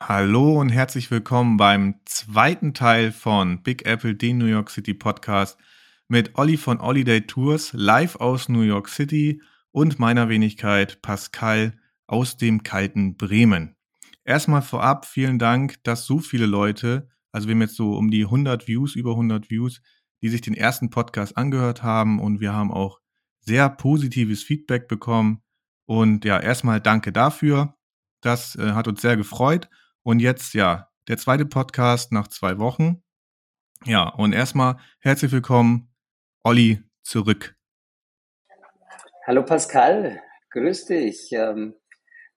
Hallo und herzlich willkommen beim zweiten Teil von Big Apple, den New York City Podcast mit Olli von Holiday Tours live aus New York City und meiner Wenigkeit Pascal aus dem kalten Bremen. Erstmal vorab vielen Dank, dass so viele Leute, also wir haben jetzt so um die 100 Views, über 100 Views, die sich den ersten Podcast angehört haben und wir haben auch sehr positives Feedback bekommen. Und ja, erstmal danke dafür. Das äh, hat uns sehr gefreut. Und jetzt, ja, der zweite Podcast nach zwei Wochen. Ja, und erstmal herzlich willkommen, Olli, zurück. Hallo Pascal, grüß dich. Ähm,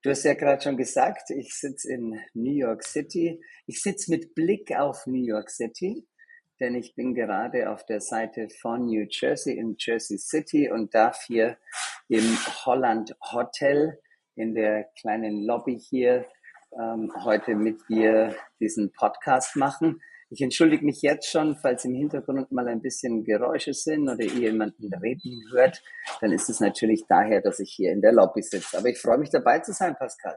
du hast ja gerade schon gesagt, ich sitze in New York City. Ich sitze mit Blick auf New York City, denn ich bin gerade auf der Seite von New Jersey in Jersey City und darf hier im Holland Hotel in der kleinen Lobby hier ähm, heute mit dir diesen Podcast machen. Ich entschuldige mich jetzt schon, falls im Hintergrund mal ein bisschen Geräusche sind oder ihr jemanden reden hört, dann ist es natürlich daher, dass ich hier in der Lobby sitze. Aber ich freue mich dabei zu sein, Pascal.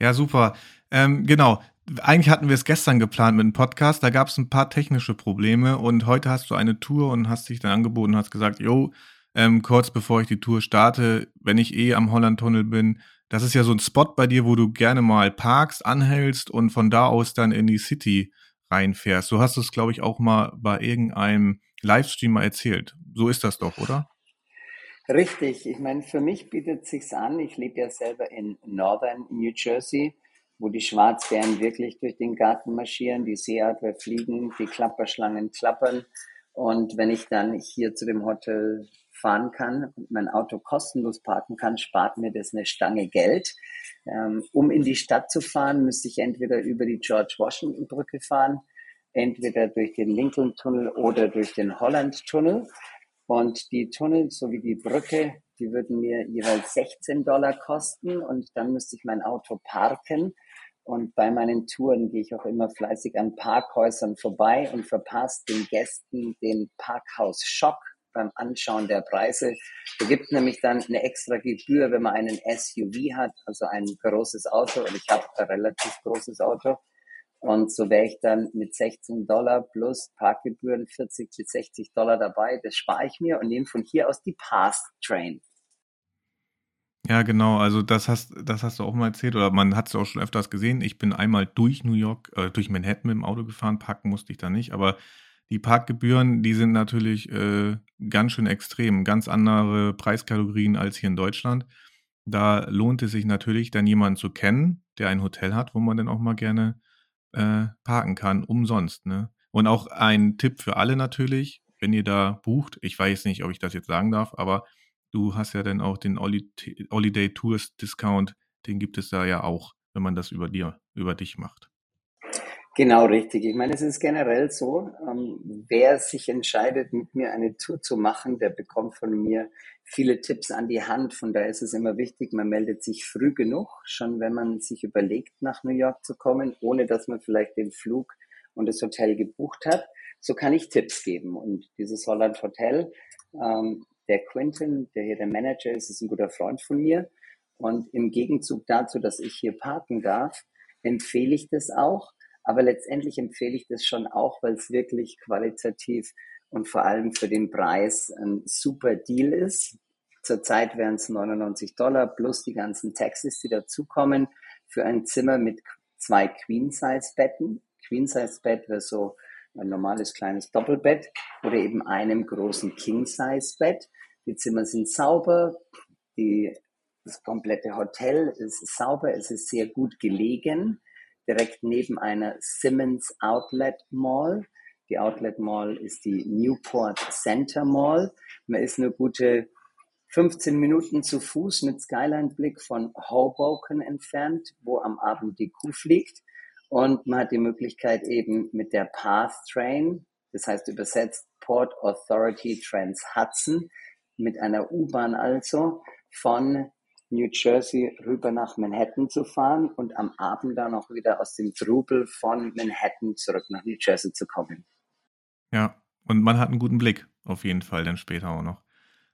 Ja, super. Ähm, genau. Eigentlich hatten wir es gestern geplant mit dem Podcast. Da gab es ein paar technische Probleme und heute hast du eine Tour und hast dich dann angeboten und hast gesagt, jo, ähm, kurz bevor ich die Tour starte, wenn ich eh am Holland-Tunnel bin, das ist ja so ein Spot bei dir, wo du gerne mal parkst, anhältst und von da aus dann in die City reinfährst. Du hast es, glaube ich, auch mal bei irgendeinem Livestream mal erzählt. So ist das doch, oder? Richtig. Ich meine, für mich bietet sich's an. Ich lebe ja selber in Northern New Jersey, wo die Schwarzbären wirklich durch den Garten marschieren, die Seeadler fliegen, die Klapperschlangen klappern. Und wenn ich dann hier zu dem Hotel fahren kann und mein Auto kostenlos parken kann, spart mir das eine Stange Geld. Ähm, um in die Stadt zu fahren, müsste ich entweder über die George Washington Brücke fahren, entweder durch den Lincoln Tunnel oder durch den Holland Tunnel. Und die Tunnel sowie die Brücke, die würden mir jeweils 16 Dollar kosten und dann müsste ich mein Auto parken. Und bei meinen Touren gehe ich auch immer fleißig an Parkhäusern vorbei und verpasse den Gästen den Parkhaus-Schock beim Anschauen der Preise. Da gibt nämlich dann eine extra Gebühr, wenn man einen SUV hat, also ein großes Auto. Und ich habe ein relativ großes Auto. Und so wäre ich dann mit 16 Dollar plus Parkgebühren 40 bis 60 Dollar dabei. Das spare ich mir und nehme von hier aus die Pass Train. Ja, genau. Also das hast, das hast du auch mal erzählt oder man hat es auch schon öfters gesehen. Ich bin einmal durch New York, äh, durch Manhattan mit dem Auto gefahren, parken musste ich da nicht, aber die Parkgebühren, die sind natürlich äh, ganz schön extrem, ganz andere Preiskategorien als hier in Deutschland. Da lohnt es sich natürlich, dann jemanden zu kennen, der ein Hotel hat, wo man dann auch mal gerne äh, parken kann, umsonst. Ne? Und auch ein Tipp für alle natürlich, wenn ihr da bucht, ich weiß nicht, ob ich das jetzt sagen darf, aber du hast ja dann auch den Holiday Tours Discount, den gibt es da ja auch, wenn man das über dir, über dich macht. Genau richtig. Ich meine, es ist generell so, ähm, wer sich entscheidet, mit mir eine Tour zu machen, der bekommt von mir viele Tipps an die Hand. Von daher ist es immer wichtig, man meldet sich früh genug, schon wenn man sich überlegt, nach New York zu kommen, ohne dass man vielleicht den Flug und das Hotel gebucht hat. So kann ich Tipps geben. Und dieses Holland Hotel, ähm, der Quentin, der hier der Manager ist, ist ein guter Freund von mir. Und im Gegenzug dazu, dass ich hier parken darf, empfehle ich das auch aber letztendlich empfehle ich das schon auch, weil es wirklich qualitativ und vor allem für den Preis ein super Deal ist. Zurzeit wären es 99 Dollar plus die ganzen Taxes, die dazukommen, für ein Zimmer mit zwei Queen-Size-Betten. Queen-Size-Bett wäre so ein normales kleines Doppelbett oder eben einem großen King-Size-Bett. Die Zimmer sind sauber, die, das komplette Hotel ist sauber, es ist sehr gut gelegen direkt neben einer Simmons Outlet Mall. Die Outlet Mall ist die Newport Center Mall. Man ist eine gute 15 Minuten zu Fuß mit Skyline-Blick von Hoboken entfernt, wo am Abend die Kuh fliegt. Und man hat die Möglichkeit eben mit der Path Train, das heißt übersetzt Port Authority Trans Hudson, mit einer U-Bahn also von New Jersey rüber nach Manhattan zu fahren und am Abend dann auch wieder aus dem Trubel von Manhattan zurück nach New Jersey zu kommen. Ja, und man hat einen guten Blick, auf jeden Fall, dann später auch noch.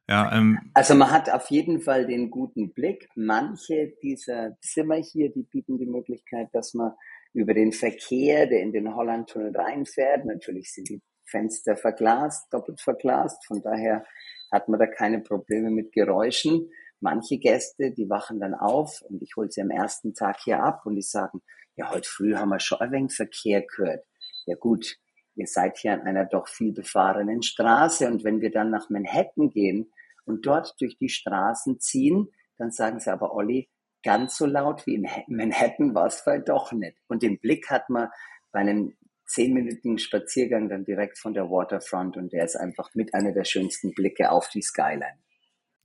Ja, ähm, also man hat auf jeden Fall den guten Blick. Manche dieser Zimmer hier, die bieten die Möglichkeit, dass man über den Verkehr, der in den Hollandtunnel reinfährt, natürlich sind die Fenster verglast, doppelt verglast, von daher hat man da keine Probleme mit Geräuschen. Manche Gäste, die wachen dann auf und ich hole sie am ersten Tag hier ab und die sagen, ja, heute früh haben wir schon ein wenig Verkehr gehört. Ja gut, ihr seid hier an einer doch viel befahrenen Straße und wenn wir dann nach Manhattan gehen und dort durch die Straßen ziehen, dann sagen sie aber, Olli, ganz so laut wie in Manhattan war es vielleicht doch nicht. Und den Blick hat man bei einem zehnminütigen Spaziergang dann direkt von der Waterfront und der ist einfach mit einer der schönsten Blicke auf die Skyline.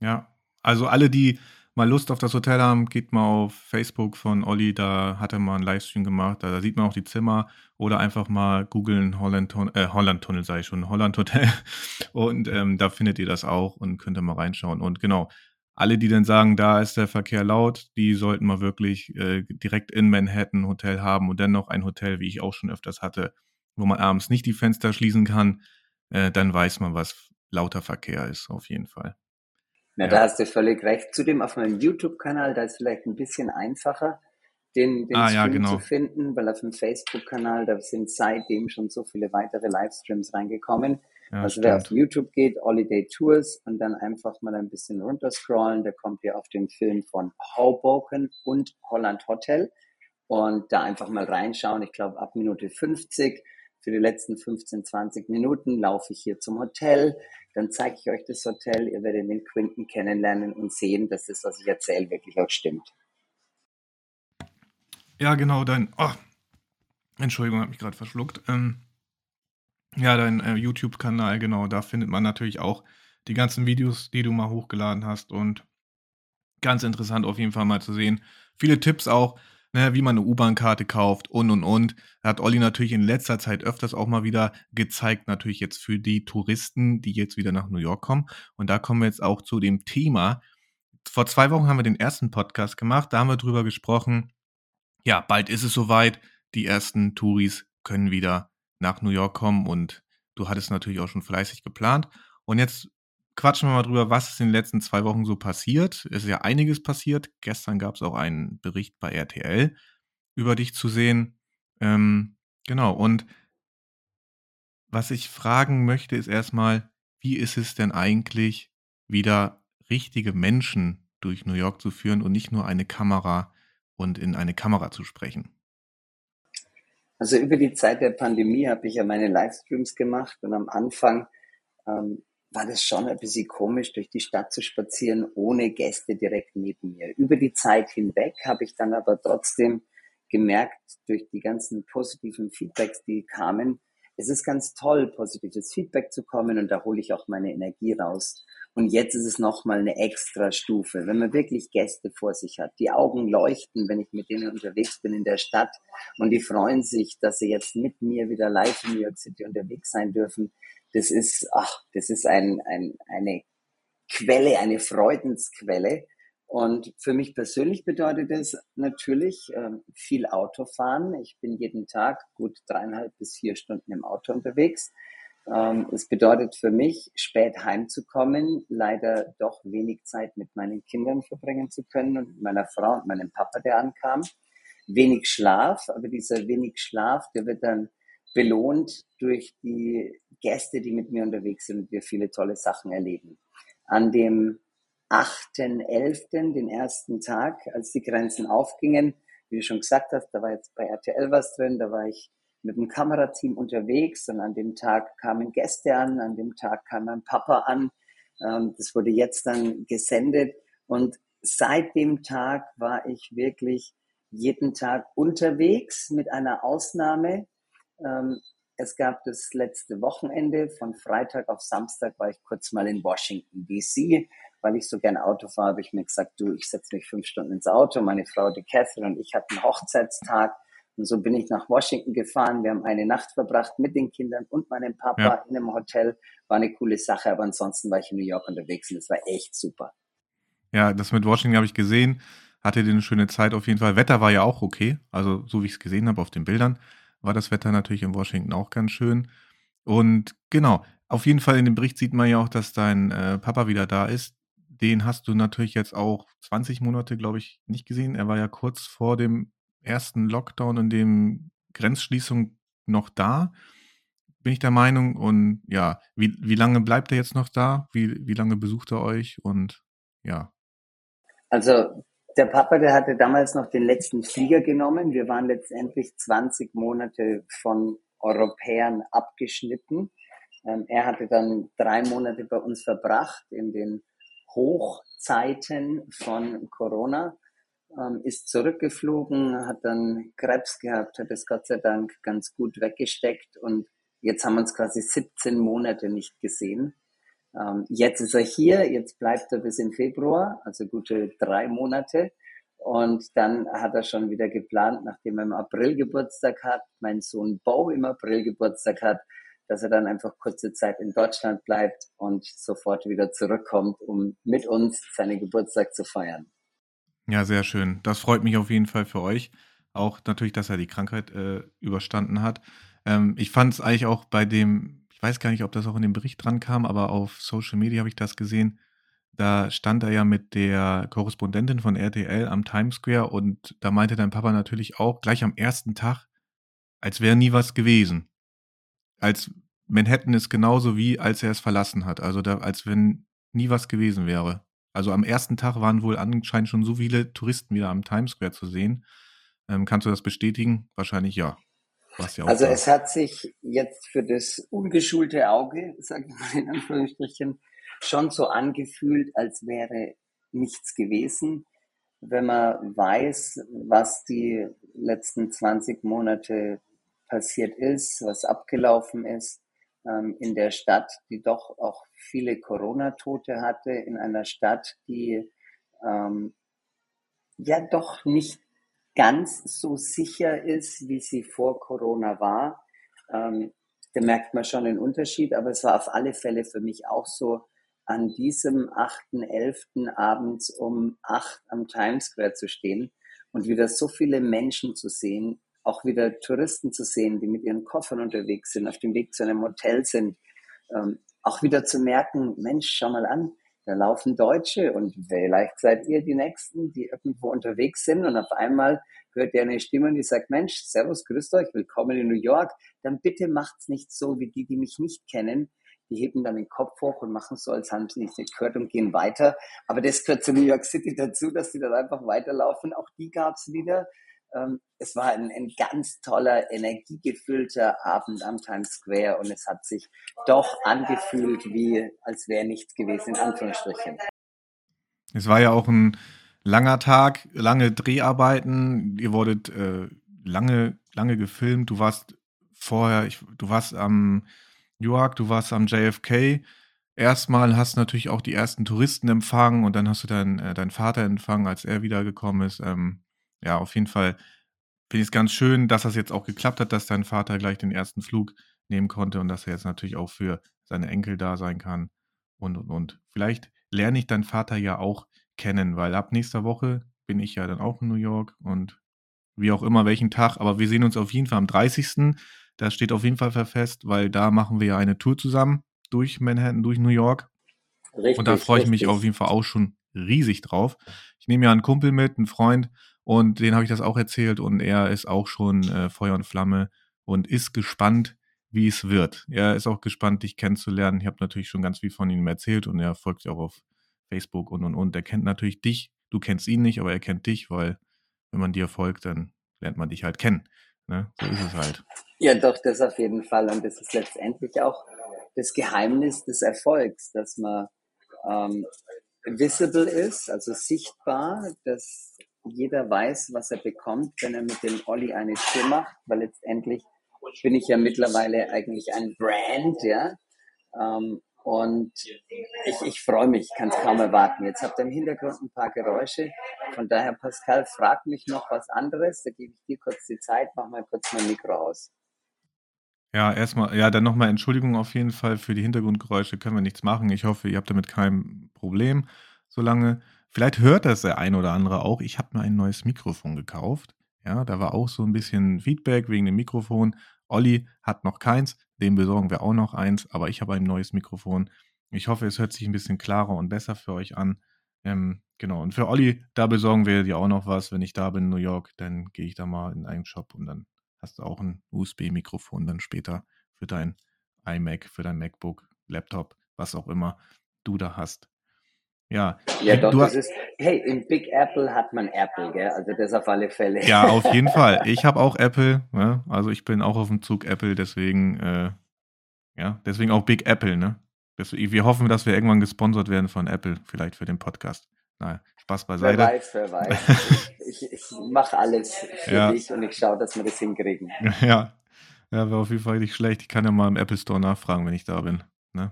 Ja, also alle, die mal Lust auf das Hotel haben, geht mal auf Facebook von Olli, da hat er mal einen Livestream gemacht, da, sieht man auch die Zimmer. Oder einfach mal googeln Holland, äh, Holland Tunnel, sage ich schon, Holland Hotel. Und ähm, da findet ihr das auch und könnt ihr mal reinschauen. Und genau, alle, die dann sagen, da ist der Verkehr laut, die sollten mal wirklich äh, direkt in Manhattan Hotel haben und dann noch ein Hotel, wie ich auch schon öfters hatte, wo man abends nicht die Fenster schließen kann, äh, dann weiß man, was lauter Verkehr ist, auf jeden Fall. Na, ja. da hast du völlig recht. Zudem auf meinem YouTube-Kanal, da ist vielleicht ein bisschen einfacher, den, den ah, Stream ja, genau. zu finden, weil auf dem Facebook-Kanal, da sind seitdem schon so viele weitere Livestreams reingekommen. Ja, also stimmt. wer auf YouTube geht, Holiday Tours und dann einfach mal ein bisschen runterscrollen, der kommt hier auf den Film von Hoboken und Holland Hotel und da einfach mal reinschauen. Ich glaube, ab Minute 50 für die letzten 15, 20 Minuten laufe ich hier zum Hotel. Dann zeige ich euch das Hotel. Ihr werdet den Quinton kennenlernen und sehen, dass das, was ich erzähle, wirklich auch stimmt. Ja, genau, dein. Oh, Entschuldigung, habe mich gerade verschluckt. Ähm, ja, dein äh, YouTube-Kanal, genau, da findet man natürlich auch die ganzen Videos, die du mal hochgeladen hast und ganz interessant auf jeden Fall mal zu sehen. Viele Tipps auch, ne, wie man eine U-Bahn-Karte kauft und und und. Hat Olli natürlich in letzter Zeit öfters auch mal wieder gezeigt, natürlich jetzt für die Touristen, die jetzt wieder nach New York kommen. Und da kommen wir jetzt auch zu dem Thema. Vor zwei Wochen haben wir den ersten Podcast gemacht, da haben wir drüber gesprochen. Ja, bald ist es soweit. Die ersten Touris können wieder nach New York kommen und du hattest natürlich auch schon fleißig geplant. Und jetzt quatschen wir mal drüber, was ist in den letzten zwei Wochen so passiert. Es ist ja einiges passiert. Gestern gab es auch einen Bericht bei RTL über dich zu sehen. Ähm, genau, und was ich fragen möchte, ist erstmal, wie ist es denn eigentlich, wieder richtige Menschen durch New York zu führen und nicht nur eine Kamera und in eine Kamera zu sprechen? Also über die Zeit der Pandemie habe ich ja meine Livestreams gemacht und am Anfang ähm, war das schon ein bisschen komisch, durch die Stadt zu spazieren, ohne Gäste direkt neben mir. Über die Zeit hinweg habe ich dann aber trotzdem gemerkt, durch die ganzen positiven Feedbacks, die kamen, es ist ganz toll, positives Feedback zu kommen und da hole ich auch meine Energie raus. Und jetzt ist es nochmal eine extra Stufe. Wenn man wirklich Gäste vor sich hat, die Augen leuchten, wenn ich mit denen unterwegs bin in der Stadt und die freuen sich, dass sie jetzt mit mir wieder live in New York City unterwegs sein dürfen. Das ist, ach, das ist ein, ein, eine Quelle, eine Freudensquelle. Und für mich persönlich bedeutet es natürlich äh, viel Autofahren. Ich bin jeden Tag gut dreieinhalb bis vier Stunden im Auto unterwegs. Ähm, es bedeutet für mich, spät heimzukommen, leider doch wenig Zeit mit meinen Kindern verbringen zu können und meiner Frau und meinem Papa, der ankam. Wenig Schlaf, aber dieser wenig Schlaf, der wird dann belohnt durch die Gäste, die mit mir unterwegs sind und wir viele tolle Sachen erleben. An dem 8.11., den ersten Tag, als die Grenzen aufgingen, wie du schon gesagt hast, da war jetzt bei RTL was drin, da war ich mit dem Kamerateam unterwegs und an dem Tag kamen Gäste an, an dem Tag kam mein Papa an. Ähm, das wurde jetzt dann gesendet und seit dem Tag war ich wirklich jeden Tag unterwegs mit einer Ausnahme. Es gab das letzte Wochenende, von Freitag auf Samstag war ich kurz mal in Washington, DC, weil ich so gern Auto fahre, habe ich mir gesagt, du, ich setze mich fünf Stunden ins Auto. Meine Frau, die Catherine und ich hatten einen Hochzeitstag und so bin ich nach Washington gefahren. Wir haben eine Nacht verbracht mit den Kindern und meinem Papa ja. in einem Hotel. War eine coole Sache, aber ansonsten war ich in New York unterwegs und es war echt super. Ja, das mit Washington habe ich gesehen. Hatte eine schöne Zeit auf jeden Fall. Wetter war ja auch okay. Also, so wie ich es gesehen habe auf den Bildern, war das Wetter natürlich in Washington auch ganz schön. Und genau, Auf jeden Fall in dem Bericht sieht man ja auch, dass dein, äh, Papa wieder da ist. Den hast du natürlich jetzt auch 20 Monate, glaube ich, nicht gesehen. Er war ja kurz vor dem ersten Lockdown und dem Grenzschließung noch da, bin ich der Meinung. Und ja, wie wie lange bleibt er jetzt noch da? Wie wie lange besucht er euch? Und ja. Also, der Papa, der hatte damals noch den letzten Flieger genommen. Wir waren letztendlich 20 Monate von Europäern abgeschnitten. Ähm, er hatte dann drei Monate bei uns verbracht in den Hochzeiten von Corona, ähm, ist zurückgeflogen, hat dann Krebs gehabt, hat es Gott sei Dank ganz gut weggesteckt und jetzt haben wir uns quasi 17 Monate nicht gesehen. Ähm, jetzt ist er hier, jetzt bleibt er bis in Februar, also gute drei Monate. Und dann hat er schon wieder geplant, nachdem er im April Geburtstag hat, mein Sohn Bo im April Geburtstag hat, dass er dann einfach kurze Zeit in Deutschland bleibt und sofort wieder zurückkommt, um mit uns seinen Geburtstag zu feiern. Ja, sehr schön. Das freut mich auf jeden Fall für euch. Auch natürlich, dass er die Krankheit äh, überstanden hat. Ähm, ich fand es eigentlich auch bei dem, ich weiß gar nicht, ob das auch in dem Bericht dran kam, aber auf Social Media habe ich das gesehen. Da stand er ja mit der Korrespondentin von RTL am Times Square und da meinte dein Papa natürlich auch gleich am ersten Tag, als wäre nie was gewesen als Manhattan ist genauso wie als er es verlassen hat. Also da, als wenn nie was gewesen wäre. Also am ersten Tag waren wohl anscheinend schon so viele Touristen wieder am Times Square zu sehen. Ähm, kannst du das bestätigen? Wahrscheinlich ja. Ja also da. es hat sich jetzt für das ungeschulte Auge, sage ich mal in Anführungsstrichen, schon so angefühlt, als wäre nichts gewesen. Wenn man weiß, was die letzten 20 Monate passiert ist, was abgelaufen ist ähm, in der Stadt, die doch auch viele Corona-Tote hatte, in einer Stadt, die ähm, ja doch nicht ganz so sicher ist, wie sie vor Corona war. Ähm, da merkt man schon den Unterschied, aber es war auf alle Fälle für mich auch so, an diesem 8.11. abends um 8 am Times Square zu stehen und wieder so viele Menschen zu sehen, auch wieder Touristen zu sehen, die mit ihren Koffern unterwegs sind, auf dem Weg zu einem Hotel sind, ähm, auch wieder zu merken, Mensch, schau mal an, da laufen Deutsche und vielleicht seid ihr die Nächsten, die irgendwo unterwegs sind und auf einmal hört ihr eine Stimme, die sagt, Mensch, Servus, grüßt euch, willkommen in New York, dann bitte macht's nicht so wie die, die mich nicht kennen, die heben dann den Kopf hoch und machen so, als haben sie nicht gehört und gehen weiter. Aber das gehört zu New York City dazu, dass die dann einfach weiterlaufen. Auch die gab's wieder. Ähm, es war ein, ein ganz toller, energiegefüllter Abend am Times Square und es hat sich doch angefühlt, wie als wäre nichts gewesen, in Anführungsstrichen. Es war ja auch ein langer Tag, lange Dreharbeiten. Ihr wurdet äh, lange, lange gefilmt. Du warst vorher, ich, du warst am Newark, du warst am JFK. Erstmal hast du natürlich auch die ersten Touristen empfangen und dann hast du deinen, äh, deinen Vater empfangen, als er wiedergekommen ist. Ähm, ja, auf jeden Fall finde ich es ganz schön, dass das jetzt auch geklappt hat, dass dein Vater gleich den ersten Flug nehmen konnte und dass er jetzt natürlich auch für seine Enkel da sein kann und, und, und. Vielleicht lerne ich deinen Vater ja auch kennen, weil ab nächster Woche bin ich ja dann auch in New York und wie auch immer welchen Tag, aber wir sehen uns auf jeden Fall am 30. Das steht auf jeden Fall fest, weil da machen wir ja eine Tour zusammen durch Manhattan, durch New York. Richtig, und da freue ich mich auf jeden Fall auch schon riesig drauf. Ich nehme ja einen Kumpel mit, einen Freund und den habe ich das auch erzählt und er ist auch schon äh, Feuer und Flamme und ist gespannt, wie es wird. Er ist auch gespannt, dich kennenzulernen. Ich habe natürlich schon ganz viel von ihm erzählt und er folgt ja auch auf Facebook und und und. Er kennt natürlich dich. Du kennst ihn nicht, aber er kennt dich, weil wenn man dir folgt, dann lernt man dich halt kennen. Ne? So ist es halt. Ja, doch, das auf jeden Fall. Und das ist letztendlich auch das Geheimnis des Erfolgs, dass man ähm, visible ist, also sichtbar, dass jeder weiß, was er bekommt, wenn er mit dem Olli eine Tour macht, weil letztendlich bin ich ja mittlerweile eigentlich ein Brand, ja. Ähm, und ich, ich freue mich, kann es kaum erwarten. Jetzt habt ihr im Hintergrund ein paar Geräusche. Von daher, Pascal, frag mich noch was anderes. Da gebe ich dir kurz die Zeit, mach mal kurz mein Mikro aus. Ja, erstmal, ja, dann nochmal Entschuldigung auf jeden Fall für die Hintergrundgeräusche, können wir nichts machen. Ich hoffe, ihr habt damit kein Problem, solange. Vielleicht hört das der ein oder andere auch. Ich habe mir ein neues Mikrofon gekauft. Ja, da war auch so ein bisschen Feedback wegen dem Mikrofon. Olli hat noch keins. dem besorgen wir auch noch eins, aber ich habe ein neues Mikrofon. Ich hoffe, es hört sich ein bisschen klarer und besser für euch an. Ähm, genau, und für Olli, da besorgen wir dir auch noch was. Wenn ich da bin in New York, dann gehe ich da mal in einen Shop und dann hast du auch ein USB-Mikrofon dann später für dein iMac, für dein MacBook, Laptop, was auch immer du da hast. Ja, ja doch, das ist, hey, im Big Apple hat man Apple, gell? Also das auf alle Fälle. Ja, auf jeden Fall. Ich habe auch Apple, ne? also ich bin auch auf dem Zug Apple, deswegen, äh, ja, deswegen auch Big Apple, ne? Deswegen, wir hoffen, dass wir irgendwann gesponsert werden von Apple, vielleicht für den Podcast. Naja, Spaß beiseite. Wer weiß, wer weiß. ich, ich, ich mache alles für ja. dich und ich schaue, dass wir das hinkriegen. Ja, ja wäre auf jeden Fall nicht schlecht. Ich kann ja mal im Apple Store nachfragen, wenn ich da bin. Ne?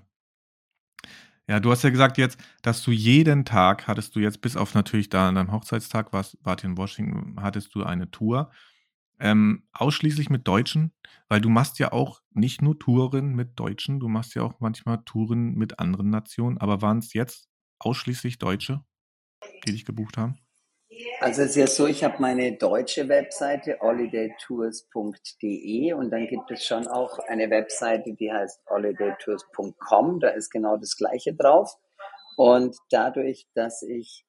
Ja, du hast ja gesagt jetzt, dass du jeden Tag hattest du jetzt, bis auf natürlich da an deinem Hochzeitstag, warst, wart in Washington, hattest du eine Tour. Ähm, ausschließlich mit Deutschen, weil du machst ja auch nicht nur Touren mit Deutschen, du machst ja auch manchmal Touren mit anderen Nationen, aber waren es jetzt ausschließlich Deutsche, die dich gebucht haben? Also es ist ja so, ich habe meine deutsche Webseite holidaytours.de und dann gibt es schon auch eine Webseite, die heißt holidaytours.com, da ist genau das gleiche drauf. Und dadurch, dass ich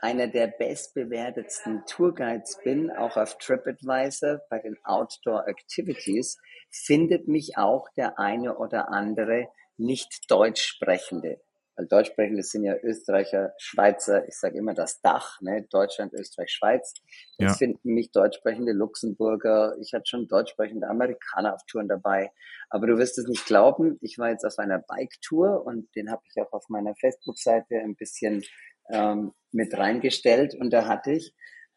einer der bestbewertetsten Tourguides bin, auch auf TripAdvisor bei den Outdoor Activities, findet mich auch der eine oder andere nicht Deutsch sprechende weil Deutschsprechende sind ja Österreicher, Schweizer, ich sage immer das Dach, ne? Deutschland, Österreich, Schweiz. Jetzt ja. finden mich Deutschsprechende Luxemburger, ich hatte schon Deutschsprechende Amerikaner auf Touren dabei. Aber du wirst es nicht glauben, ich war jetzt auf einer Bike-Tour und den habe ich auch auf meiner Facebook-Seite ein bisschen ähm, mit reingestellt und da hatte ich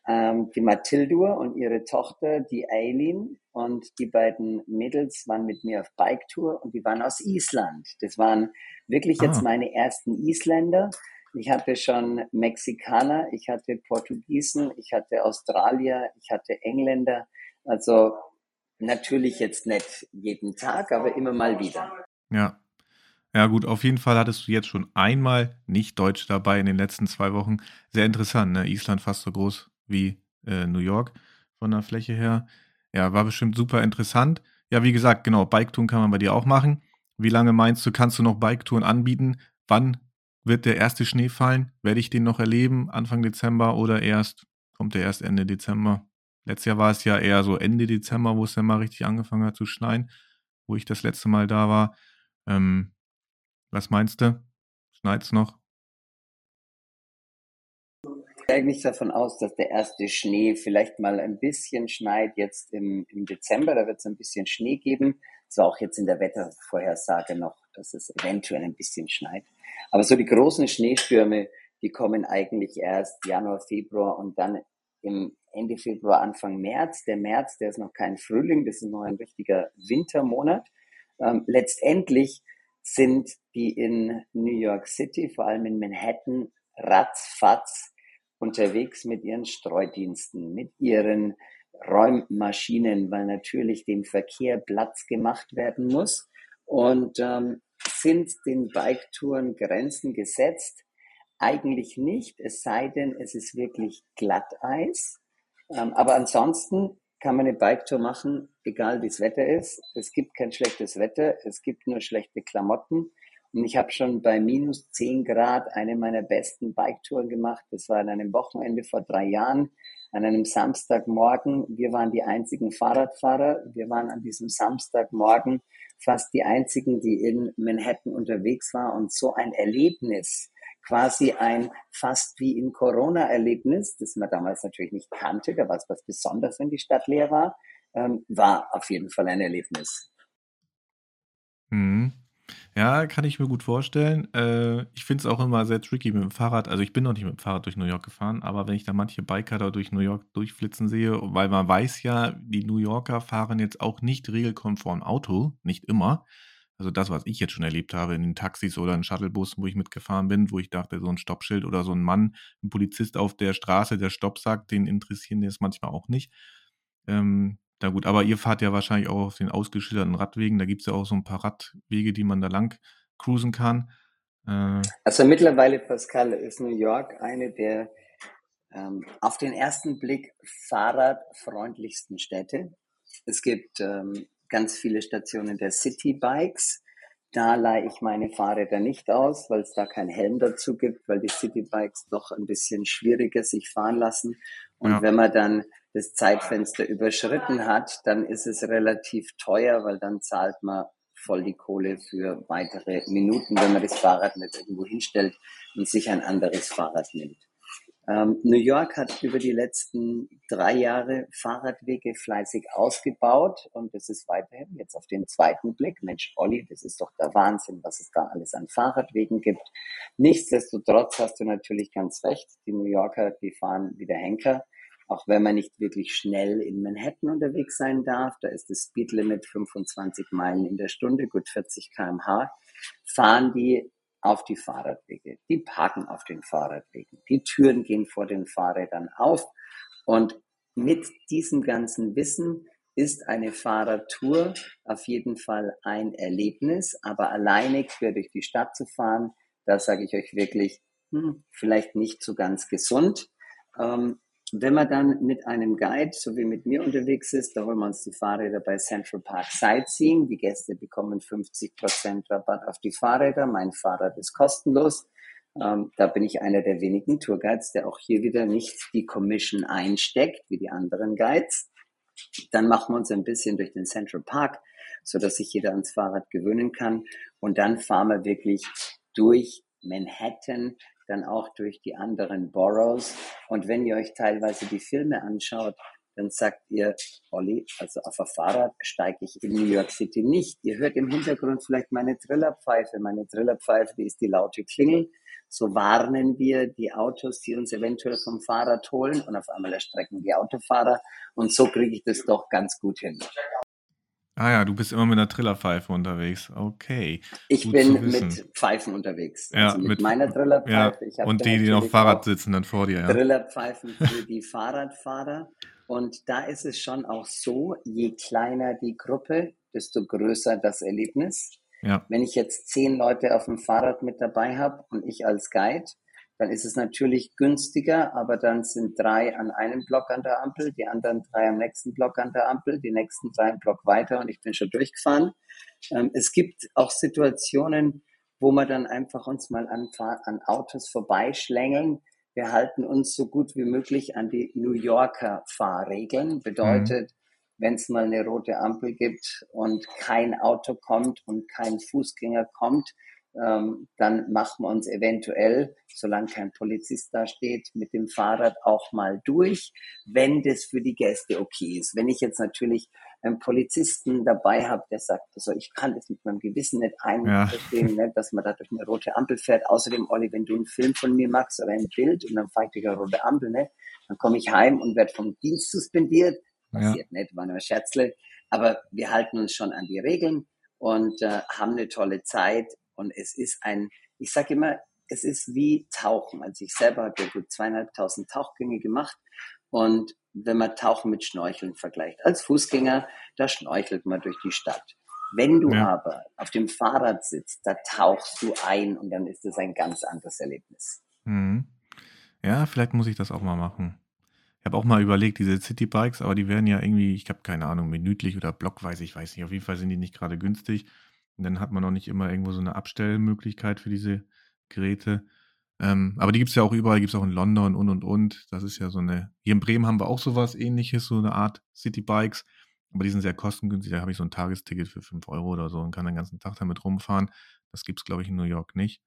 ähm, die Mathildur und ihre Tochter, die Eileen und die beiden Mädels waren mit mir auf Bike-Tour und die waren aus Island. Das waren wirklich jetzt ah. meine ersten Isländer. Ich hatte schon Mexikaner, ich hatte Portugiesen, ich hatte Australier, ich hatte Engländer. Also natürlich jetzt nicht jeden Tag, aber immer mal wieder. Ja. Ja, gut, auf jeden Fall hattest du jetzt schon einmal nicht Deutsch dabei in den letzten zwei Wochen. Sehr interessant, ne? Island fast so groß wie äh, New York von der Fläche her. Ja, war bestimmt super interessant. Ja, wie gesagt, genau, Biketouren kann man bei dir auch machen. Wie lange meinst du, kannst du noch Biketouren anbieten? Wann wird der erste Schnee fallen? Werde ich den noch erleben? Anfang Dezember oder erst, kommt der erst Ende Dezember? Letztes Jahr war es ja eher so Ende Dezember, wo es dann mal richtig angefangen hat zu schneien, wo ich das letzte Mal da war. Ähm, was meinst du? Schneit es noch? Ich gehe eigentlich davon aus, dass der erste Schnee vielleicht mal ein bisschen schneit jetzt im, im Dezember. Da wird es ein bisschen Schnee geben. Es war auch jetzt in der Wettervorhersage noch, dass es eventuell ein bisschen schneit. Aber so die großen Schneestürme, die kommen eigentlich erst Januar, Februar und dann im Ende Februar, Anfang März. Der März, der ist noch kein Frühling, das ist noch ein richtiger Wintermonat. Ähm, letztendlich sind die in New York City, vor allem in Manhattan, ratzfatz unterwegs mit ihren Streudiensten, mit ihren Räummaschinen, weil natürlich dem Verkehr Platz gemacht werden muss. Und ähm, sind den Biketouren Grenzen gesetzt? Eigentlich nicht, es sei denn, es ist wirklich Glatteis. Ähm, aber ansonsten kann man eine Biketour machen, egal wie das Wetter ist. Es gibt kein schlechtes Wetter, es gibt nur schlechte Klamotten. Und ich habe schon bei minus 10 Grad eine meiner besten Biketouren gemacht. Das war an einem Wochenende vor drei Jahren an einem Samstagmorgen. Wir waren die einzigen Fahrradfahrer. Wir waren an diesem Samstagmorgen fast die einzigen, die in Manhattan unterwegs waren. Und so ein Erlebnis, quasi ein fast wie in Corona-Erlebnis, das man damals natürlich nicht kannte, da war es was Besonderes, wenn die Stadt leer war, ähm, war auf jeden Fall ein Erlebnis. Mhm. Ja, kann ich mir gut vorstellen. Äh, ich finde es auch immer sehr tricky mit dem Fahrrad. Also ich bin noch nicht mit dem Fahrrad durch New York gefahren, aber wenn ich da manche Biker da durch New York durchflitzen sehe, weil man weiß ja, die New Yorker fahren jetzt auch nicht regelkonform Auto, nicht immer. Also das, was ich jetzt schon erlebt habe in den Taxis oder in Shuttlebussen, wo ich mitgefahren bin, wo ich dachte, so ein Stoppschild oder so ein Mann, ein Polizist auf der Straße, der Stopp sagt, den interessieren es manchmal auch nicht. Ähm, na gut, aber ihr fahrt ja wahrscheinlich auch auf den ausgeschilderten Radwegen. Da gibt es ja auch so ein paar Radwege, die man da lang cruisen kann. Äh, also mittlerweile, Pascal, ist New York eine der ähm, auf den ersten Blick fahrradfreundlichsten Städte. Es gibt ähm, ganz viele Stationen der City Bikes. Da leihe ich meine Fahrräder nicht aus, weil es da keinen Helm dazu gibt, weil die Citybikes doch ein bisschen schwieriger sich fahren lassen. Und ja. wenn man dann das Zeitfenster überschritten hat, dann ist es relativ teuer, weil dann zahlt man voll die Kohle für weitere Minuten, wenn man das Fahrrad nicht irgendwo hinstellt und sich ein anderes Fahrrad nimmt. Ähm, New York hat über die letzten drei Jahre Fahrradwege fleißig ausgebaut und das ist weiterhin jetzt auf den zweiten Blick. Mensch, Olli, das ist doch der Wahnsinn, was es da alles an Fahrradwegen gibt. Nichtsdestotrotz hast du natürlich ganz recht. Die New Yorker, die fahren wie der Henker. Auch wenn man nicht wirklich schnell in Manhattan unterwegs sein darf, da ist das Speedlimit 25 Meilen in der Stunde, gut 40 kmh, fahren die auf die Fahrradwege. Die parken auf den Fahrradwegen. Die Türen gehen vor den Fahrrädern auf. Und mit diesem ganzen Wissen ist eine Fahrradtour auf jeden Fall ein Erlebnis. Aber alleine quer durch die Stadt zu fahren, da sage ich euch wirklich, hm, vielleicht nicht so ganz gesund. Ähm, wenn man dann mit einem Guide, so wie mit mir unterwegs ist, da holen wir uns die Fahrräder bei Central Park Sightseeing. Die Gäste bekommen 50% Rabatt auf die Fahrräder. Mein Fahrrad ist kostenlos. Ähm, da bin ich einer der wenigen Tourguides, der auch hier wieder nicht die Commission einsteckt, wie die anderen Guides. Dann machen wir uns ein bisschen durch den Central Park, so dass sich jeder ans Fahrrad gewöhnen kann. Und dann fahren wir wirklich durch Manhattan dann auch durch die anderen Boroughs. Und wenn ihr euch teilweise die Filme anschaut, dann sagt ihr, Olli, also auf ein Fahrrad steige ich in New York City nicht. Ihr hört im Hintergrund vielleicht meine Trillerpfeife. Meine Trillerpfeife, die ist die laute Klingel. So warnen wir die Autos, die uns eventuell vom Fahrrad holen und auf einmal erstrecken die Autofahrer. Und so kriege ich das doch ganz gut hin. Ah ja, du bist immer mit einer Trillerpfeife unterwegs. Okay. Ich Gut bin mit Pfeifen unterwegs. Ja, also mit, mit meiner Trillerpfeife. Ja, und die, die auf Fahrrad sitzen dann vor dir. Ja. Trillerpfeifen für die Fahrradfahrer. Und da ist es schon auch so, je kleiner die Gruppe, desto größer das Erlebnis. Ja. Wenn ich jetzt zehn Leute auf dem Fahrrad mit dabei habe und ich als Guide, dann ist es natürlich günstiger, aber dann sind drei an einem Block an der Ampel, die anderen drei am nächsten Block an der Ampel, die nächsten drei einen Block weiter und ich bin schon durchgefahren. Ähm, es gibt auch Situationen, wo wir dann einfach uns mal an, an Autos vorbeischlängeln. Wir halten uns so gut wie möglich an die New Yorker Fahrregeln. Bedeutet, mhm. wenn es mal eine rote Ampel gibt und kein Auto kommt und kein Fußgänger kommt, ähm, dann machen wir uns eventuell, solange kein Polizist da steht, mit dem Fahrrad auch mal durch, wenn das für die Gäste okay ist. Wenn ich jetzt natürlich einen Polizisten dabei habe, der sagt, also ich kann das mit meinem Gewissen nicht einverstehen, ja. ne, dass man da durch eine rote Ampel fährt. Außerdem, Olli, wenn du einen Film von mir machst oder ein Bild und dann fahre ich durch eine rote Ampel, ne, dann komme ich heim und werde vom Dienst suspendiert. Passiert ja. nicht, war nur Scherzle. Aber wir halten uns schon an die Regeln und äh, haben eine tolle Zeit und es ist ein, ich sage immer, es ist wie Tauchen. Also ich selber habe ja gut zweieinhalbtausend Tauchgänge gemacht. Und wenn man Tauchen mit Schnorcheln vergleicht, als Fußgänger, da schnorchelt man durch die Stadt. Wenn du ja. aber auf dem Fahrrad sitzt, da tauchst du ein und dann ist es ein ganz anderes Erlebnis. Mhm. Ja, vielleicht muss ich das auch mal machen. Ich habe auch mal überlegt, diese Citybikes, aber die werden ja irgendwie, ich habe keine Ahnung, minütlich oder blockweise, ich weiß nicht, auf jeden Fall sind die nicht gerade günstig. Und dann hat man auch nicht immer irgendwo so eine Abstellmöglichkeit für diese Geräte. Ähm, aber die gibt es ja auch überall, gibt es auch in London und und und. Das ist ja so eine. Hier in Bremen haben wir auch sowas ähnliches, so eine Art Citybikes. Aber die sind sehr kostengünstig. Da habe ich so ein Tagesticket für 5 Euro oder so und kann den ganzen Tag damit rumfahren. Das gibt es, glaube ich, in New York nicht.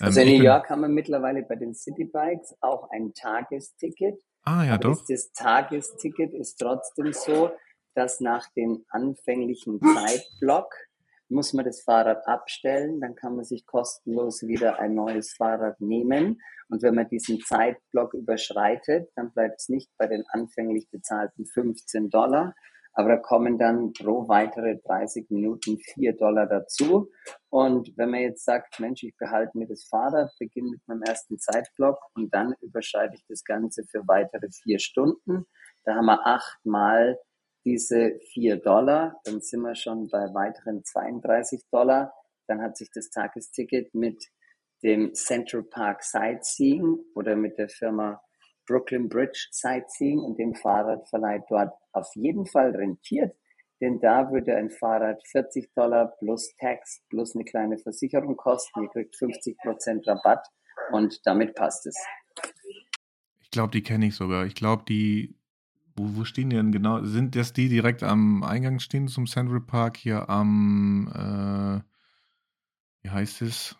Ähm, also in New York haben wir mittlerweile bei den Citybikes auch ein Tagesticket. Ah, ja, aber doch. Das Tagesticket ist trotzdem so, dass nach dem anfänglichen Zeitblock muss man das Fahrrad abstellen, dann kann man sich kostenlos wieder ein neues Fahrrad nehmen. Und wenn man diesen Zeitblock überschreitet, dann bleibt es nicht bei den anfänglich bezahlten 15 Dollar, aber da kommen dann pro weitere 30 Minuten 4 Dollar dazu. Und wenn man jetzt sagt, Mensch, ich behalte mir das Fahrrad, beginne mit meinem ersten Zeitblock und dann überschreite ich das Ganze für weitere vier Stunden, da haben wir achtmal diese vier Dollar, dann sind wir schon bei weiteren 32 Dollar. Dann hat sich das Tagesticket mit dem Central Park Sightseeing oder mit der Firma Brooklyn Bridge Sightseeing und dem Fahrradverleih dort auf jeden Fall rentiert. denn da würde ein Fahrrad 40 Dollar plus Tax plus eine kleine Versicherung kosten. Ihr kriegt 50 Prozent Rabatt und damit passt es. Ich glaube, die kenne ich sogar. Ich glaube, die, wo, wo stehen die denn genau? Sind das die direkt am Eingang stehen zum Central Park hier am, äh, wie heißt es?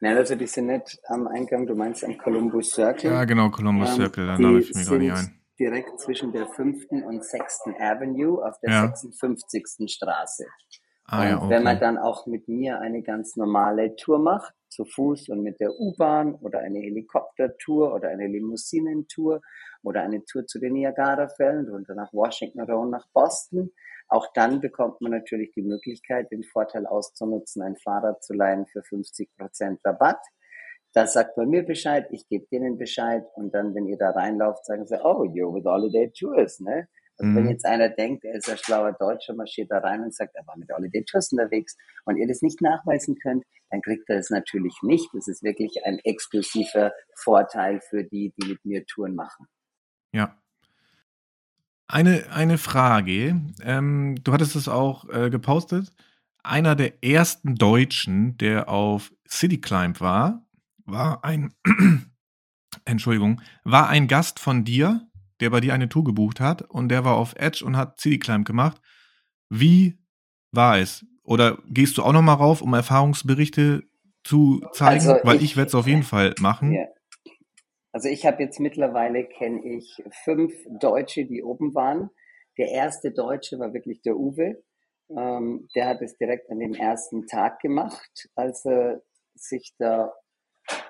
Nein, also die sind nicht am Eingang, du meinst am Columbus Circle. Ja, genau, Columbus Ähm, Circle, da name ich mir gerade nicht ein. direkt zwischen der 5. und 6. Avenue auf der Ja. 56. Straße. Ah ja, und wenn man okay. dann auch mit mir eine ganz normale Tour macht, zu Fuß und mit der U-Bahn oder eine Helikoptertour oder eine Limousinentour oder eine Tour zu den Niagarafällen runter nach Washington oder nach Boston, auch dann bekommt man natürlich die Möglichkeit, den Vorteil auszunutzen, ein Fahrrad zu leihen für 50 Prozent Rabatt. Da sagt man mir Bescheid, ich gebe denen Bescheid und dann, wenn ihr da reinlauft, sagen sie, oh, you're with Holiday Tours, ne? Wenn Mhm. jetzt einer denkt, er ist ein schlauer Deutscher, marschiert da rein und sagt, er war mit Holiday Tours unterwegs und ihr das nicht nachweisen könnt, dann kriegt er es natürlich nicht. Das ist wirklich ein exklusiver Vorteil für die, die mit mir Touren machen. Ja. Eine, eine Frage. Ähm, du hattest es auch äh, gepostet. Einer der ersten Deutschen, der auf City Climb war, war ein, Entschuldigung, war ein Gast von dir, der bei dir eine Tour gebucht hat und der war auf Edge und hat City Climb gemacht. Wie war es? Oder gehst du auch noch mal rauf, um Erfahrungsberichte zu zeigen? Also Weil ich- ich werde es auf jeden Fall machen. Ja. Also ich habe jetzt mittlerweile kenne ich fünf Deutsche, die oben waren. Der erste Deutsche war wirklich der Uwe. Ähm, der hat es direkt an dem ersten Tag gemacht, als er sich da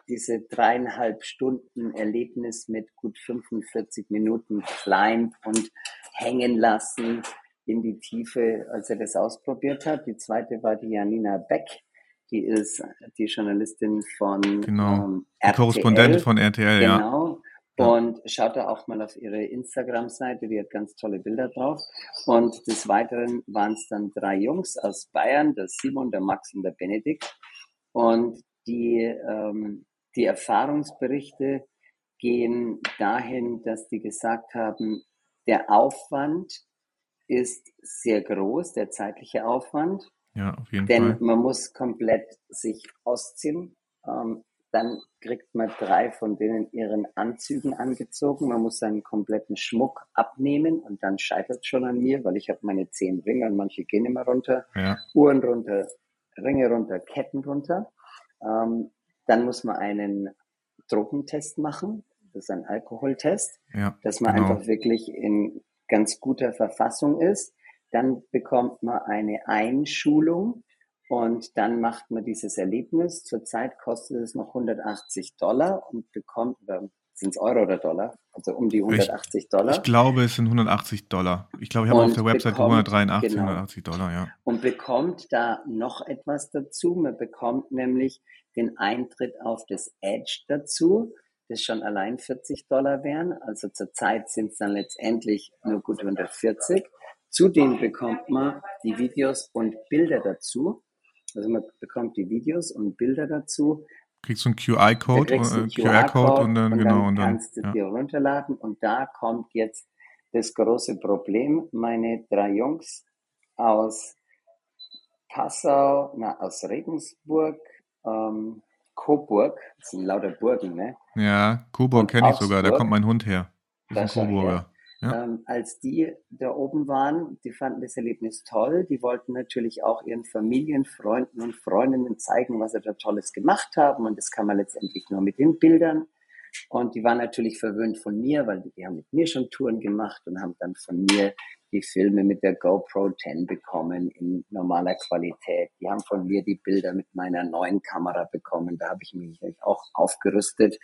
diese dreieinhalb Stunden Erlebnis mit gut 45 Minuten Climb und hängen lassen in die Tiefe, als er das ausprobiert hat. Die zweite war die Janina Beck. Die ist die Journalistin von Genau. ähm, RTL. Korrespondentin von RTL, ja. Genau. Ja. Und schaut da auch mal auf ihre Instagram-Seite, die hat ganz tolle Bilder drauf. Und des Weiteren waren es dann drei Jungs aus Bayern, der Simon, der Max und der Benedikt. Und die, ähm, die Erfahrungsberichte gehen dahin, dass die gesagt haben, der Aufwand ist sehr groß, der zeitliche Aufwand. Ja, auf jeden Denn Fall. man muss komplett sich ausziehen. Ähm, dann kriegt man drei von denen ihren Anzügen angezogen. Man muss seinen kompletten Schmuck abnehmen und dann scheitert es schon an mir, weil ich habe meine zehn Ringe und manche gehen immer runter. Ja. Uhren runter, Ringe runter, Ketten runter. Ähm, dann muss man einen Drogentest machen. Das ist ein Alkoholtest Ja, dass man genau. einfach wirklich in ganz guter Verfassung ist. Dann bekommt man eine Einschulung und dann macht man dieses Erlebnis. Zurzeit kostet es noch 180 Dollar und bekommt, oder sind es Euro oder Dollar? Also um die 180 Dollar. Ich glaube, es sind 180 Dollar. Ich glaube, ich habe auf der Website bekommt- 183, genau. 180 Dollar, ja. und bekommt da noch etwas dazu. Man bekommt nämlich den Eintritt auf das Edge dazu, das schon allein 40 Dollar wären. Also zurzeit sind es dann letztendlich nur gut unter 40. Zudem bekommt man die Videos und Bilder dazu. Also man bekommt die Videos und Bilder dazu. Kriegst du einen QR-Code einen QR-Code und dann, genau, und dann. kannst du Ja. dir runterladen. Und da kommt jetzt das große Problem. Meine drei Jungs aus Passau, na, aus Regensburg, ähm, Coburg, das sind lauter Burgen, ne? Ja, Coburg Und kenne ich sogar, da kommt mein Hund her. Da Das ist ein. Coburger. Ähm, als die da oben waren, die fanden das Erlebnis toll. Die wollten natürlich auch ihren Familien, Freunden und Freundinnen zeigen, was sie da Tolles gemacht haben. Und das kann man letztendlich nur mit den Bildern. Und die waren natürlich verwöhnt von mir, weil die, die haben mit mir schon Touren gemacht und haben dann von mir die Filme mit der GoPro 10 bekommen in normaler Qualität. Die haben von mir die Bilder mit meiner neuen Kamera bekommen. Da habe ich mich auch aufgerüstet.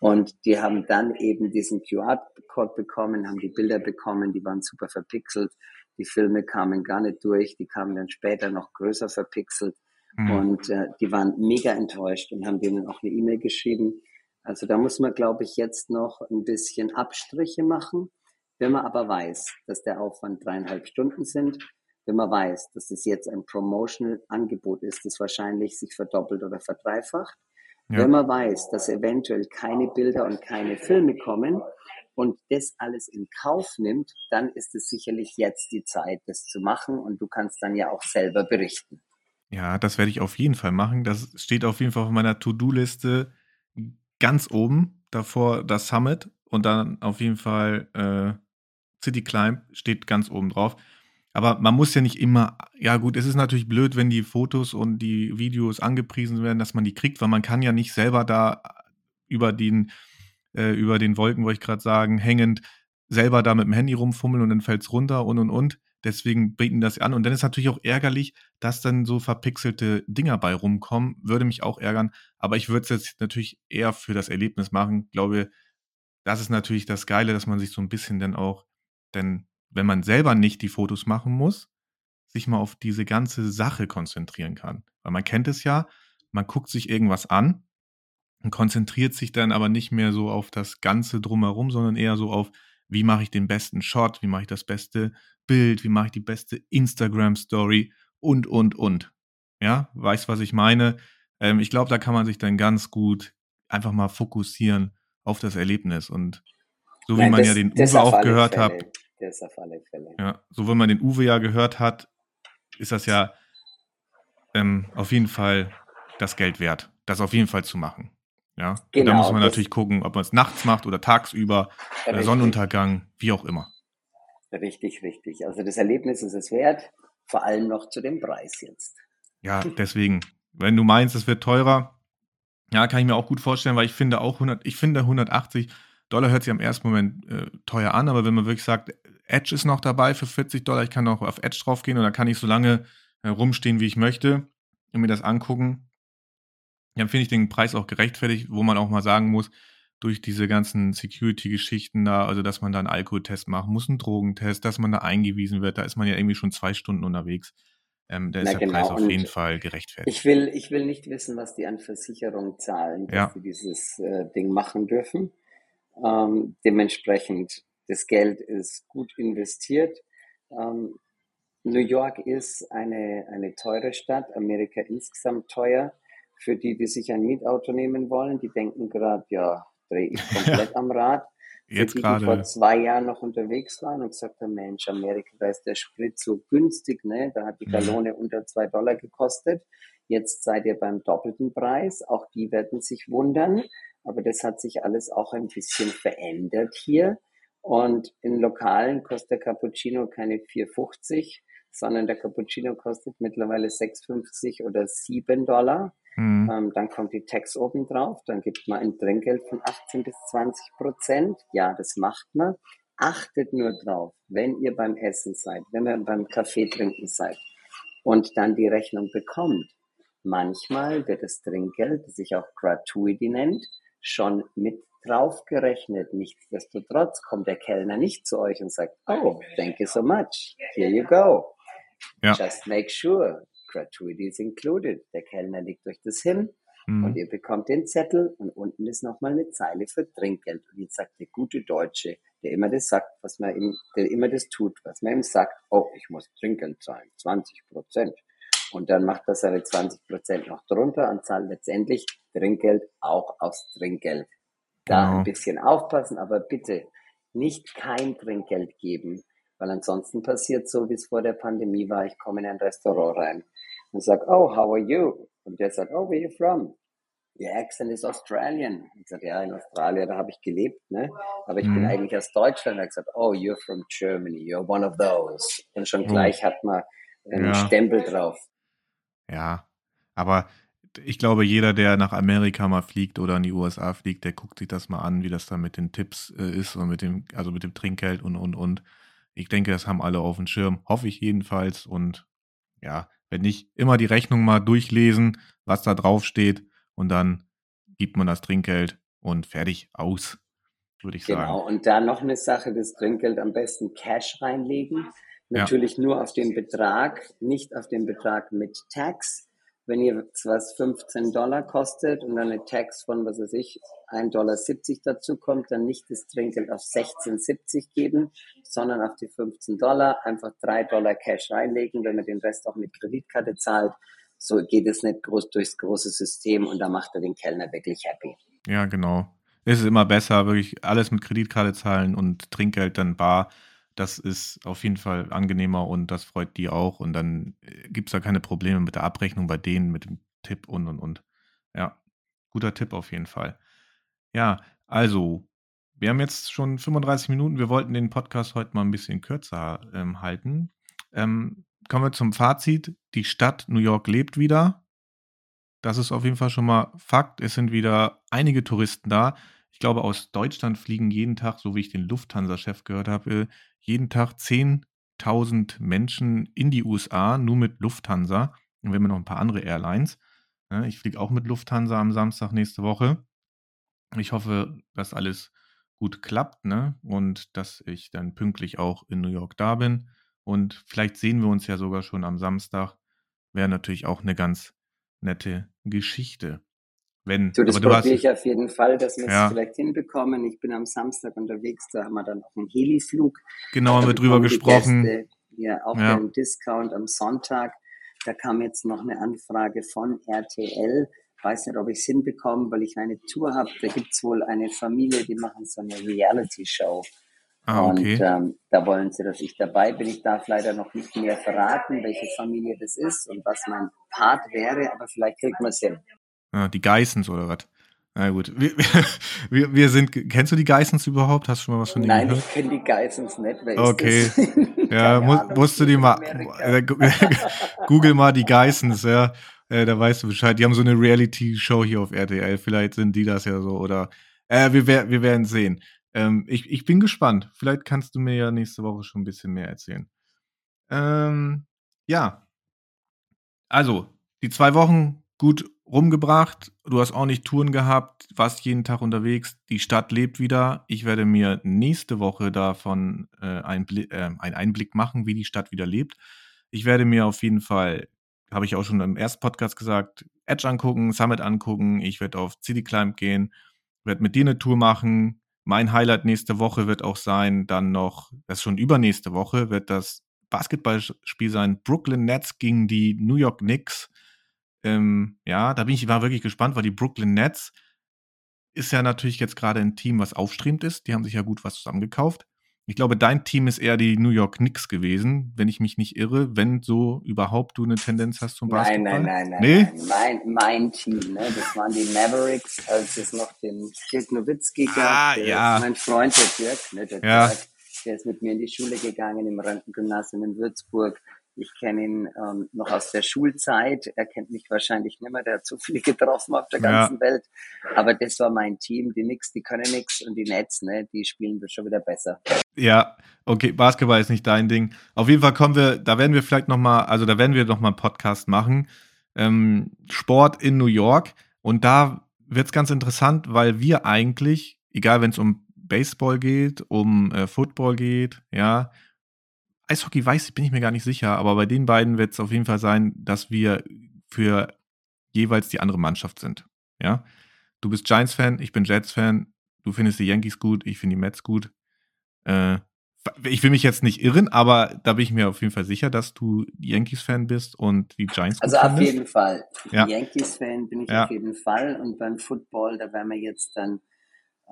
Und die haben dann eben diesen QR-Code bekommen, haben die Bilder bekommen, die waren super verpixelt. Die Filme kamen gar nicht durch, die kamen dann später noch größer verpixelt. Hm. Und äh, die waren mega enttäuscht und haben denen auch eine E-Mail geschrieben. Also da muss man, glaube ich, jetzt noch ein bisschen Abstriche machen. Wenn man aber weiß, dass der Aufwand dreieinhalb Stunden sind, wenn man weiß, dass es jetzt ein Promotional-Angebot ist, das wahrscheinlich sich verdoppelt oder verdreifacht, Ja. wenn man weiß, dass eventuell keine Bilder und keine Filme kommen und das alles in Kauf nimmt, dann ist es sicherlich jetzt die Zeit, das zu machen und du kannst dann ja auch selber berichten. Ja, das werde ich auf jeden Fall machen. Das steht auf jeden Fall auf meiner To-Do-Liste ganz oben, davor das Summit und dann auf jeden Fall äh, City Climb steht ganz oben drauf. Aber man muss ja nicht immer, ja gut, es ist natürlich blöd, wenn die Fotos und die Videos angepriesen werden, dass man die kriegt, weil man kann ja nicht selber da über den, äh, über den Wolken, wollte ich gerade sagen, hängend, selber da mit dem Handy rumfummeln und dann fällt es runter und und und. Deswegen bieten das an. Und dann ist natürlich auch ärgerlich, dass dann so verpixelte Dinger bei rumkommen. Würde mich auch ärgern. Aber ich würde es jetzt natürlich eher für das Erlebnis machen. Ich glaube, das ist natürlich das Geile, dass man sich so ein bisschen dann auch, denn wenn man selber nicht die Fotos machen muss, sich mal auf diese ganze Sache konzentrieren kann. Weil man kennt es ja, man guckt sich irgendwas an und konzentriert sich dann aber nicht mehr so auf das Ganze drumherum, sondern eher so auf, wie mache ich den besten Shot, wie mache ich das beste Bild, wie mache ich die beste Instagram-Story und, und, und. Ja, weißt, was ich meine? Ähm, ich glaube, da kann man sich dann ganz gut einfach mal fokussieren auf das Erlebnis und so wie Nein, man das, ja den Uwe auch gehört hat, das auf alle Fälle. Ja, so wie man den Uwe ja gehört hat, ist das ja ähm, auf jeden Fall das Geld wert, das auf jeden Fall zu machen. Ja, genau, und da muss man natürlich gucken, ob man es nachts macht oder tagsüber, äh, Sonnenuntergang, wie auch immer. Richtig, richtig. Also das Erlebnis ist es wert, vor allem noch zu dem Preis jetzt. Ja, deswegen, wenn du meinst, es wird teurer, ja, kann ich mir auch gut vorstellen, weil ich finde auch 100, ich finde 180 Dollar hört sich am ersten Moment äh, teuer an, aber wenn man wirklich sagt, Edge ist noch dabei für 40 Dollar, ich kann auch auf Edge draufgehen und dann kann ich so lange äh, rumstehen, wie ich möchte und mir das angucken, dann finde ich den Preis auch gerechtfertigt, wo man auch mal sagen muss, durch diese ganzen Security-Geschichten da, also dass man da einen Alkoholtest machen muss, einen Drogentest, dass man da eingewiesen wird, da ist man ja irgendwie schon zwei Stunden unterwegs. Ähm, da ist Na, der genau. Preis auf jeden Fall gerechtfertigt. Ich will, ich will nicht wissen, was die an Versicherung zahlen, dass ja. sie dieses äh, Ding machen dürfen. Ähm, dementsprechend, das Geld ist gut investiert. Ähm, New York ist eine, eine teure Stadt, Amerika insgesamt teuer. Für die, die sich ein Mietauto nehmen wollen, die denken gerade, ja, drehe ich komplett am Rad. Jetzt die, die vor zwei Jahren noch unterwegs waren und gesagt haben, Mensch, Amerika, da ist der Sprit so günstig, ne? Da hat die mhm. Gallone unter zwei Dollar gekostet. Jetzt seid ihr beim doppelten Preis. Auch die werden sich wundern. Aber das hat sich alles auch ein bisschen verändert hier. Und in Lokalen kostet der Cappuccino keine 4,50, sondern der Cappuccino kostet mittlerweile 6,50 oder 7 Dollar. Mhm. Ähm, dann kommt die Tax oben drauf, dann gibt man ein Trinkgeld von 18 bis 20 Prozent. Ja, das macht man. Achtet nur drauf, wenn ihr beim Essen seid, wenn ihr beim Kaffee trinken seid und dann die Rechnung bekommt. Manchmal wird das Trinkgeld, das sich auch Gratuity nennt, schon mit draufgerechnet. Nichtsdestotrotz kommt der Kellner nicht zu euch und sagt, oh, thank you so much, here you go. Ja. Just make sure, gratuity is included. Der Kellner legt euch das hin mhm. und ihr bekommt den Zettel und unten ist nochmal eine Zeile für Trinkgeld. Und jetzt sagt der gute Deutsche, der immer das sagt, was man ihm, der immer das tut, was man ihm sagt, oh, ich muss Trinkgeld zahlen, 20 Prozent. Und dann macht er seine 20 Prozent noch drunter und zahlt letztendlich Trinkgeld auch aufs Trinkgeld. Da genau. ein bisschen aufpassen, aber bitte nicht kein Trinkgeld geben, weil ansonsten passiert so, wie es vor der Pandemie war. Ich komme in ein Restaurant rein und sage, oh, how are you? Und der sagt, oh, where are you from? Your accent is Australian. Ich sage, ja, in Australien, da habe ich gelebt, ne? Aber ich mhm. bin eigentlich aus Deutschland. Er hat gesagt, oh, you're from Germany, you're one of those. Und schon gleich hat man einen ja. Stempel drauf. Ja, aber ich glaube, jeder, der nach Amerika mal fliegt oder in die USA fliegt, der guckt sich das mal an, wie das da mit den Tipps äh, ist und mit dem, also mit dem Trinkgeld und und und. Ich denke, das haben alle auf dem Schirm, hoffe ich jedenfalls. Und ja, wenn nicht, immer die Rechnung mal durchlesen, was da drauf steht und dann gibt man das Trinkgeld und fertig aus, würde ich sagen. Genau, und da noch eine Sache, das Trinkgeld am besten Cash reinlegen. Natürlich ja. nur auf den Betrag, nicht auf den Betrag mit Tax wenn ihr was 15 Dollar kostet und dann eine Tax von, was weiß ich, 1,70 Dollar dazu kommt, dann nicht das Trinkgeld auf 16,70 geben, sondern auf die 15 Dollar einfach 3 Dollar Cash reinlegen, wenn man den Rest auch mit Kreditkarte zahlt. So geht es nicht groß durchs große System und da macht er den Kellner wirklich happy. Ja, genau. ist es immer besser, wirklich alles mit Kreditkarte zahlen und Trinkgeld dann bar. Das ist auf jeden Fall angenehmer und das freut die auch. Und dann äh, gibt es da keine Probleme mit der Abrechnung bei denen, mit dem Tipp und und und. Ja, guter Tipp auf jeden Fall. Ja, also, wir haben jetzt schon 35 Minuten. Wir wollten den Podcast heute mal ein bisschen kürzer ähm, halten. Ähm, kommen wir zum Fazit. Die Stadt New York lebt wieder. Das ist auf jeden Fall schon mal Fakt. Es sind wieder einige Touristen da. Ich glaube, aus Deutschland fliegen jeden Tag, so wie ich den Lufthansa-Chef gehört habe, jeden Tag 10.000 Menschen in die USA, nur mit Lufthansa. Und wir haben noch ein paar andere Airlines. Ich fliege auch mit Lufthansa am Samstag nächste Woche. Ich hoffe, dass alles gut klappt ne? und dass ich dann pünktlich auch in New York da bin. Und vielleicht sehen wir uns ja sogar schon am Samstag. Wäre natürlich auch eine ganz nette Geschichte. Wenn, so, das aber probiere ich auf jeden Fall, dass wir ja. es vielleicht hinbekommen. Ich bin am Samstag unterwegs, da haben wir dann auch einen Heliflug. Genau, haben wir drüber gesprochen. Gäste, ja, auch ja. einen Discount am Sonntag. Da kam jetzt noch eine Anfrage von RTL. Weiß nicht, ob ich es hinbekomme, weil ich eine Tour habe. Da gibt es wohl eine Familie, die machen so eine Reality-Show. Ah, okay. Und ähm, da wollen sie, dass ich dabei bin. Ich darf leider noch nicht mehr verraten, welche Familie das ist und was mein Part wäre, aber vielleicht kriegt man es hin. Ah, die Geissens oder was? Na gut. Wir, wir, wir sind, kennst du die Geissens überhaupt? Hast du schon mal was von denen Nein, gehört? ich kenne die Geissens nicht. Wer okay. ja, mu musst du die mal, äh, google mal die Geissens, ja. Äh, da weißt du Bescheid. Die haben so eine Reality-Show hier auf RTL. Vielleicht sind die das ja so oder, äh, wir, wir werden sehen. Ähm, ich, ich bin gespannt. Vielleicht kannst du mir ja nächste Woche schon ein bisschen mehr erzählen. Ähm, ja. Also, die zwei Wochen gut rumgebracht. Du hast auch nicht Touren gehabt, warst jeden Tag unterwegs. Die Stadt lebt wieder. Ich werde mir nächste Woche davon äh, einen, äh, einen Einblick machen, wie die Stadt wieder lebt. Ich werde mir auf jeden Fall, habe ich auch schon im ersten Podcast gesagt, Edge angucken, Summit angucken. Ich werde auf City Climb gehen, werde mit dir eine Tour machen, mein Highlight nächste Woche wird auch sein, dann noch, das ist schon übernächste Woche, wird das Basketballspiel sein, Brooklyn Nets gegen die New York Knicks. Ähm, ja, da bin ich war wirklich gespannt, weil die Brooklyn Nets ist ja natürlich jetzt gerade ein Team, was aufstrebend ist. Die haben sich ja gut was zusammengekauft. Ich glaube, dein Team ist eher die New York Knicks gewesen, wenn ich mich nicht irre, wenn so überhaupt du eine Tendenz hast zum Basketball. Nein, nein, nein, nee? nein. Mein, mein Team, ne? das waren die Mavericks, als es noch den Dirk Nowitzki gab. Ah, ja. Mein Freund, der Dirk, ne? der, ja. Dirk, der ist mit mir in die Schule gegangen im Rentengymnasium in Würzburg. Ich kenne ihn ähm, noch aus der Schulzeit. Er kennt mich wahrscheinlich nicht mehr. Der hat so viele getroffen auf der ganzen ja. Welt. Aber das war mein Team. Die Nix, die können nix und die Nets, ne, die spielen das schon wieder besser. Ja, okay, Basketball ist nicht dein Ding. Auf jeden Fall kommen wir, da werden wir vielleicht noch mal, also da werden wir noch mal einen Podcast machen. Ähm, Sport in New York. Und da wird es ganz interessant, weil wir eigentlich, egal wenn es um Baseball geht, um äh, Football geht, ja, Eishockey weiß ich, bin ich mir gar nicht sicher, aber bei den beiden wird es auf jeden Fall sein, dass wir für jeweils die andere Mannschaft sind. Ja. Du bist Giants-Fan, ich bin Jets-Fan, du findest die Yankees gut, ich finde die Mets gut. Äh, ich will mich jetzt nicht irren, aber da bin ich mir auf jeden Fall sicher, dass du Yankees-Fan bist und die Giants Also auf jeden Fall. Ja. Yankees-Fan bin ich ja. auf jeden Fall. Und beim Football, da wären wir jetzt dann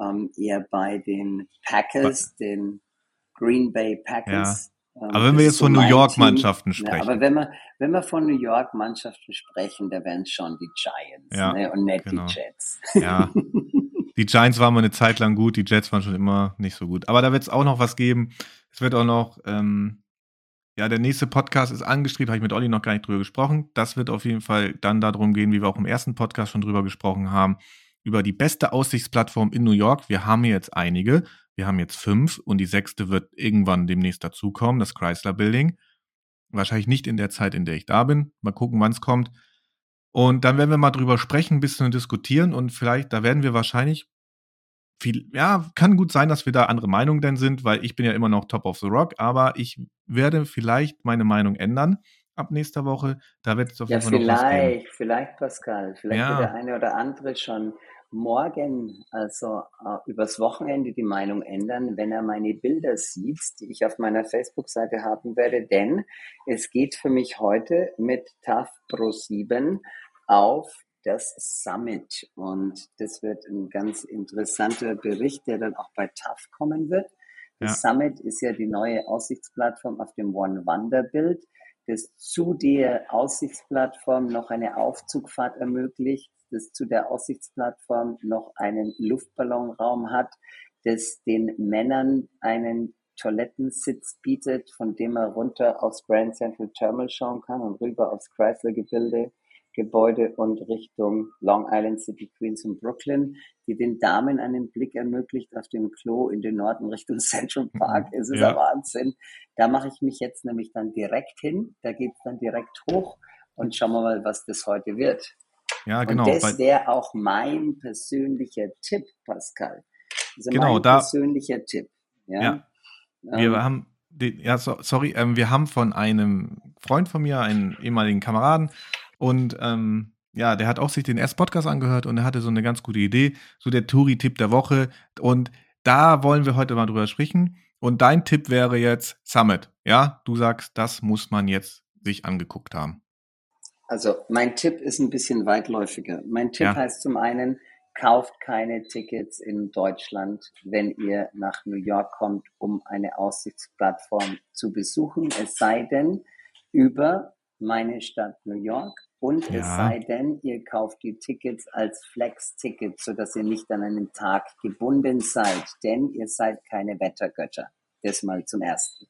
ähm, eher bei den Packers, ba den Green Bay Packers. Ähm, aber wenn wir jetzt von New York-Mannschaften sprechen. Ja, aber wenn wir, wenn wir von New York-Mannschaften sprechen, da wären es schon die Giants ja, ne? und nicht genau. die Jets. Ja. Die Giants waren mal eine Zeit lang gut, die Jets waren schon immer nicht so gut. Aber da wird es auch noch was geben. Es wird auch noch, ähm, ja, der nächste Podcast ist angestrebt, habe ich mit Olli noch gar nicht drüber gesprochen. Das wird auf jeden Fall dann darum gehen, wie wir auch im ersten Podcast schon drüber gesprochen haben, über die beste Aussichtsplattform in New York. Wir haben hier jetzt einige. Wir haben jetzt fünf und die sechste wird irgendwann demnächst dazukommen, das Chrysler Building. Wahrscheinlich nicht in der Zeit, in der ich da bin. Mal gucken, wann es kommt. Und dann werden wir mal drüber sprechen, ein bisschen diskutieren und vielleicht, da werden wir wahrscheinlich viel, ja, kann gut sein, dass wir da andere Meinungen denn sind, weil ich bin ja immer noch Top of the Rock, aber ich werde vielleicht meine Meinung ändern ab nächster Woche. Da wird es auf jeden Fall noch was geben. Vielleicht, vielleicht, Pascal. Vielleicht ja. wird der eine oder andere schon morgen, also äh, übers Wochenende, die Meinung ändern, wenn er meine Bilder sieht, die ich auf meiner Facebook-Seite haben werde, denn es geht für mich heute mit TAF Pro 7 auf das Summit. Und das wird ein ganz interessanter Bericht, der dann auch bei TAF kommen wird. Das ja. Summit ist ja die neue Aussichtsplattform auf dem One Wanderbild, das zu der Aussichtsplattform noch eine Aufzugfahrt ermöglicht, das zu der Aussichtsplattform noch einen Luftballonraum hat, das den Männern einen Toilettensitz bietet, von dem er runter aufs Grand Central Terminal schauen kann und rüber aufs Chrysler-Gebilde Gebäude und Richtung Long Island City, Queens und Brooklyn, die den Damen einen Blick ermöglicht auf dem Klo in den Norden Richtung Central Park. Mhm. Es ist ja. ein Wahnsinn. Da mache ich mich jetzt nämlich dann direkt hin. Da geht es dann direkt hoch und schauen wir mal, was das heute wird. Ja, genau. Und das wäre auch mein persönlicher Tipp, Pascal. Also genau, mein da, persönlicher Tipp. Ja. ja. Wir ähm, haben, ja, so, sorry, ähm, wir haben von einem Freund von mir, einen ehemaligen Kameraden, und ähm, ja, der hat auch sich den ersten Podcast angehört und er hatte so eine ganz gute Idee, so der Touri-Tipp der Woche. Und da wollen wir heute mal drüber sprechen. Und dein Tipp wäre jetzt Summit. Ja, du sagst, das muss man jetzt sich angeguckt haben. Also mein Tipp ist ein bisschen weitläufiger. Mein Tipp ja. heißt zum einen, kauft keine Tickets in Deutschland, wenn ihr nach New York kommt, um eine Aussichtsplattform zu besuchen. Es sei denn, über meine Stadt New York und ja. es sei denn, ihr kauft die Tickets als Flex-Ticket, sodass ihr nicht an einen Tag gebunden seid, denn ihr seid keine Wettergötter. Das mal zum Ersten.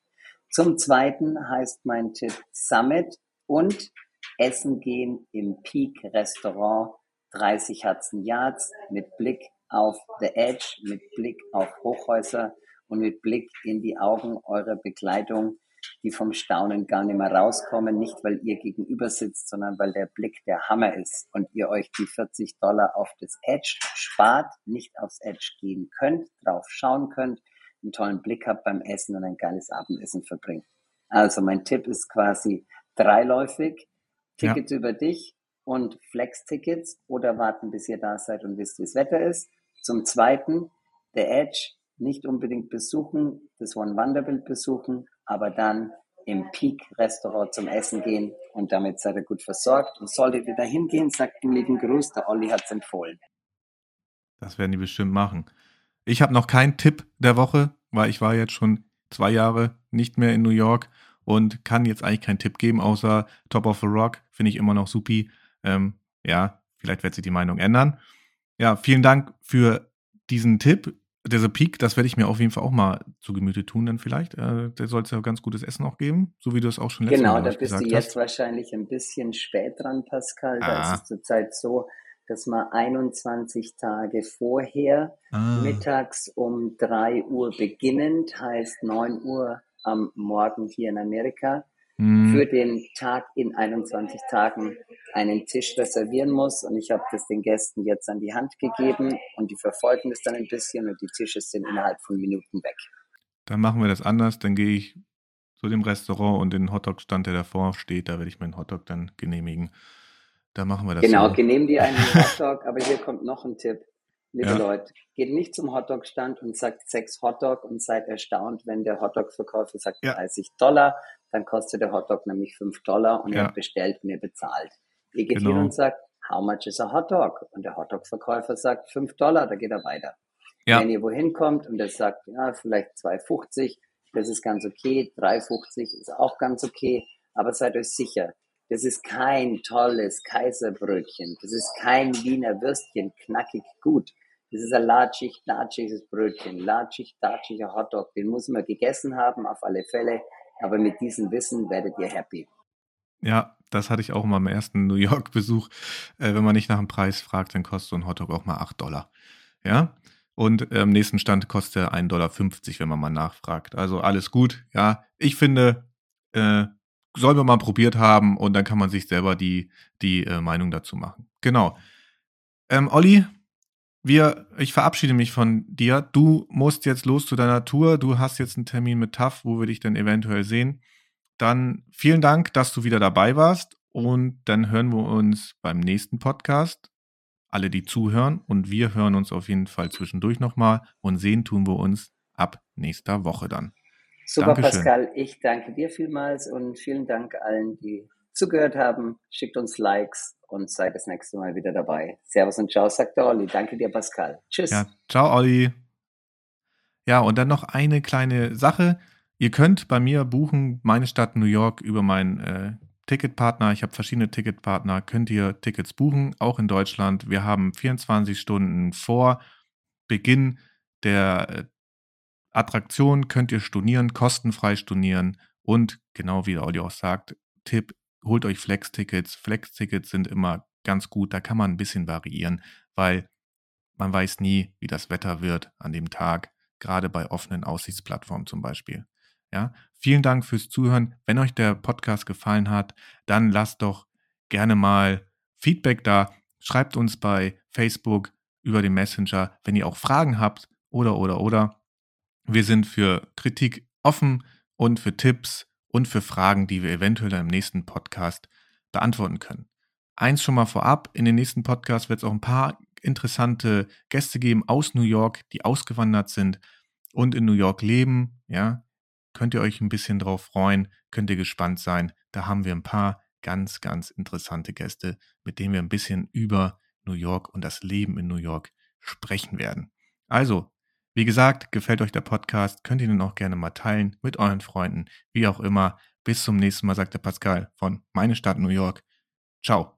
Zum Zweiten heißt mein Tipp Summit und Essen gehen im Peak-Restaurant 30 Hudson Yards mit Blick auf The Edge, mit Blick auf Hochhäuser und mit Blick in die Augen eurer Begleitung die vom Staunen gar nicht mehr rauskommen, nicht weil ihr gegenüber sitzt, sondern weil der Blick der Hammer ist und ihr euch die 40 Dollar auf das Edge spart, nicht aufs Edge gehen könnt, drauf schauen könnt, einen tollen Blick habt beim Essen und ein geiles Abendessen verbringt. Also mein Tipp ist quasi dreiläufig, Tickets ja. über dich und Flex-Tickets oder warten, bis ihr da seid und wisst, wie das Wetter ist. Zum Zweiten, der Edge nicht unbedingt besuchen, das One Wanderbild besuchen, aber dann im Peak-Restaurant zum Essen gehen und damit seid ihr gut versorgt. Und solltet ihr da hingehen, sagt einen lieben Gruß, der Olli hat es empfohlen. Das werden die bestimmt machen. Ich habe noch keinen Tipp der Woche, weil ich war jetzt schon zwei Jahre nicht mehr in New York und kann jetzt eigentlich keinen Tipp geben, außer Top of the Rock, finde ich immer noch supi. Ähm, ja, vielleicht wird sich die Meinung ändern. Ja, vielen Dank für diesen Tipp dieser Peak, das werde ich mir auf jeden Fall auch mal zu Gemüte tun, dann vielleicht. Äh, der soll es ja ganz gutes Essen auch geben, so wie du es auch schon letztes genau, Mal Genau, da bist du jetzt hast. wahrscheinlich ein bisschen spät dran, Pascal. Ah. Da ist es zurzeit so, dass man 21 Tage vorher, ah. mittags um 3 Uhr beginnend, heißt 9 Uhr am Morgen hier in Amerika, hm. für den Tag in 21 Tagen einen Tisch reservieren muss. Und ich habe das den Gästen jetzt an die Hand gegeben und die verfolgen das dann ein bisschen und die Tische sind innerhalb von Minuten weg. Dann machen wir das anders. Dann gehe ich zu dem Restaurant und den Hotdog-Stand, der davor steht, da werde ich meinen Hotdog dann genehmigen. Da machen wir das. Genau, so. genehmigen die einen Hotdog, aber hier kommt noch ein Tipp. Liebe ja. Leute, geht nicht zum Hotdog-Stand und sagt sechs Hotdog und seid erstaunt, wenn der Hotdog-Verkäufer sagt ja. 30 Dollar, dann kostet der Hotdog nämlich 5 Dollar und ja. ihr bestellt und ihr bezahlt. Ihr geht genau. hin und sagt, how much is a Hotdog? Und der Hotdog-Verkäufer sagt 5 Dollar, da geht er weiter. Ja. Wenn ihr wohin kommt und er sagt, ja, vielleicht 2,50, das ist ganz okay, 3,50 ist auch ganz okay, aber seid euch sicher, das ist kein tolles Kaiserbrötchen, das ist kein Wiener Würstchen, knackig gut. Das ist ein latschig, latschiges Brötchen, latschig, latschiger Hotdog. Den muss man gegessen haben, auf alle Fälle. Aber mit diesem Wissen werdet ihr happy. Ja, das hatte ich auch mal im ersten New York-Besuch. Äh, wenn man nicht nach dem Preis fragt, dann kostet so ein Hotdog auch mal 8 Dollar. Ja. Und äh, am nächsten Stand kostet er 1,50 Dollar, wenn man mal nachfragt. Also alles gut. Ja, ich finde, äh, soll man mal probiert haben und dann kann man sich selber die, die äh, Meinung dazu machen. Genau. Ähm, Olli, wir, ich verabschiede mich von dir. Du musst jetzt los zu deiner Tour. Du hast jetzt einen Termin mit TAF, wo wir dich dann eventuell sehen. Dann vielen Dank, dass du wieder dabei warst. Und dann hören wir uns beim nächsten Podcast. Alle, die zuhören. Und wir hören uns auf jeden Fall zwischendurch nochmal. Und sehen tun wir uns ab nächster Woche dann. Super, Dankeschön. Pascal. Ich danke dir vielmals und vielen Dank allen, die zugehört haben. Schickt uns Likes und seid das nächste Mal wieder dabei. Servus und ciao, sagt der Olli. Danke dir, Pascal. Tschüss. Ja, ciao, Olli. Ja, und dann noch eine kleine Sache. Ihr könnt bei mir buchen, meine Stadt New York, über meinen äh, Ticketpartner. Ich habe verschiedene Ticketpartner. Könnt ihr Tickets buchen, auch in Deutschland. Wir haben 24 Stunden vor Beginn der äh, Attraktion könnt ihr stornieren, kostenfrei stornieren. Und genau wie der Audio auch sagt, Tipp, holt euch Flex-Tickets. Flex-Tickets sind immer ganz gut, da kann man ein bisschen variieren, weil man weiß nie, wie das Wetter wird an dem Tag, gerade bei offenen Aussichtsplattformen zum Beispiel. Ja, vielen Dank fürs Zuhören. Wenn euch der Podcast gefallen hat, dann lasst doch gerne mal Feedback da. Schreibt uns bei Facebook über den Messenger, wenn ihr auch Fragen habt oder oder oder. Wir sind für Kritik offen und für Tipps und für Fragen, die wir eventuell im nächsten Podcast beantworten können. Eins schon mal vorab, in den nächsten Podcast wird es auch ein paar interessante Gäste geben aus New York, die ausgewandert sind und in New York leben. Ja, könnt ihr euch ein bisschen drauf freuen, könnt ihr gespannt sein. Da haben wir ein paar ganz, ganz interessante Gäste, mit denen wir ein bisschen über New York und das Leben in New York sprechen werden. Also, wie gesagt, gefällt euch der Podcast, könnt ihr ihn auch gerne mal teilen mit euren Freunden, wie auch immer. Bis zum nächsten Mal, sagt der Pascal von Meine Stadt New York. Ciao.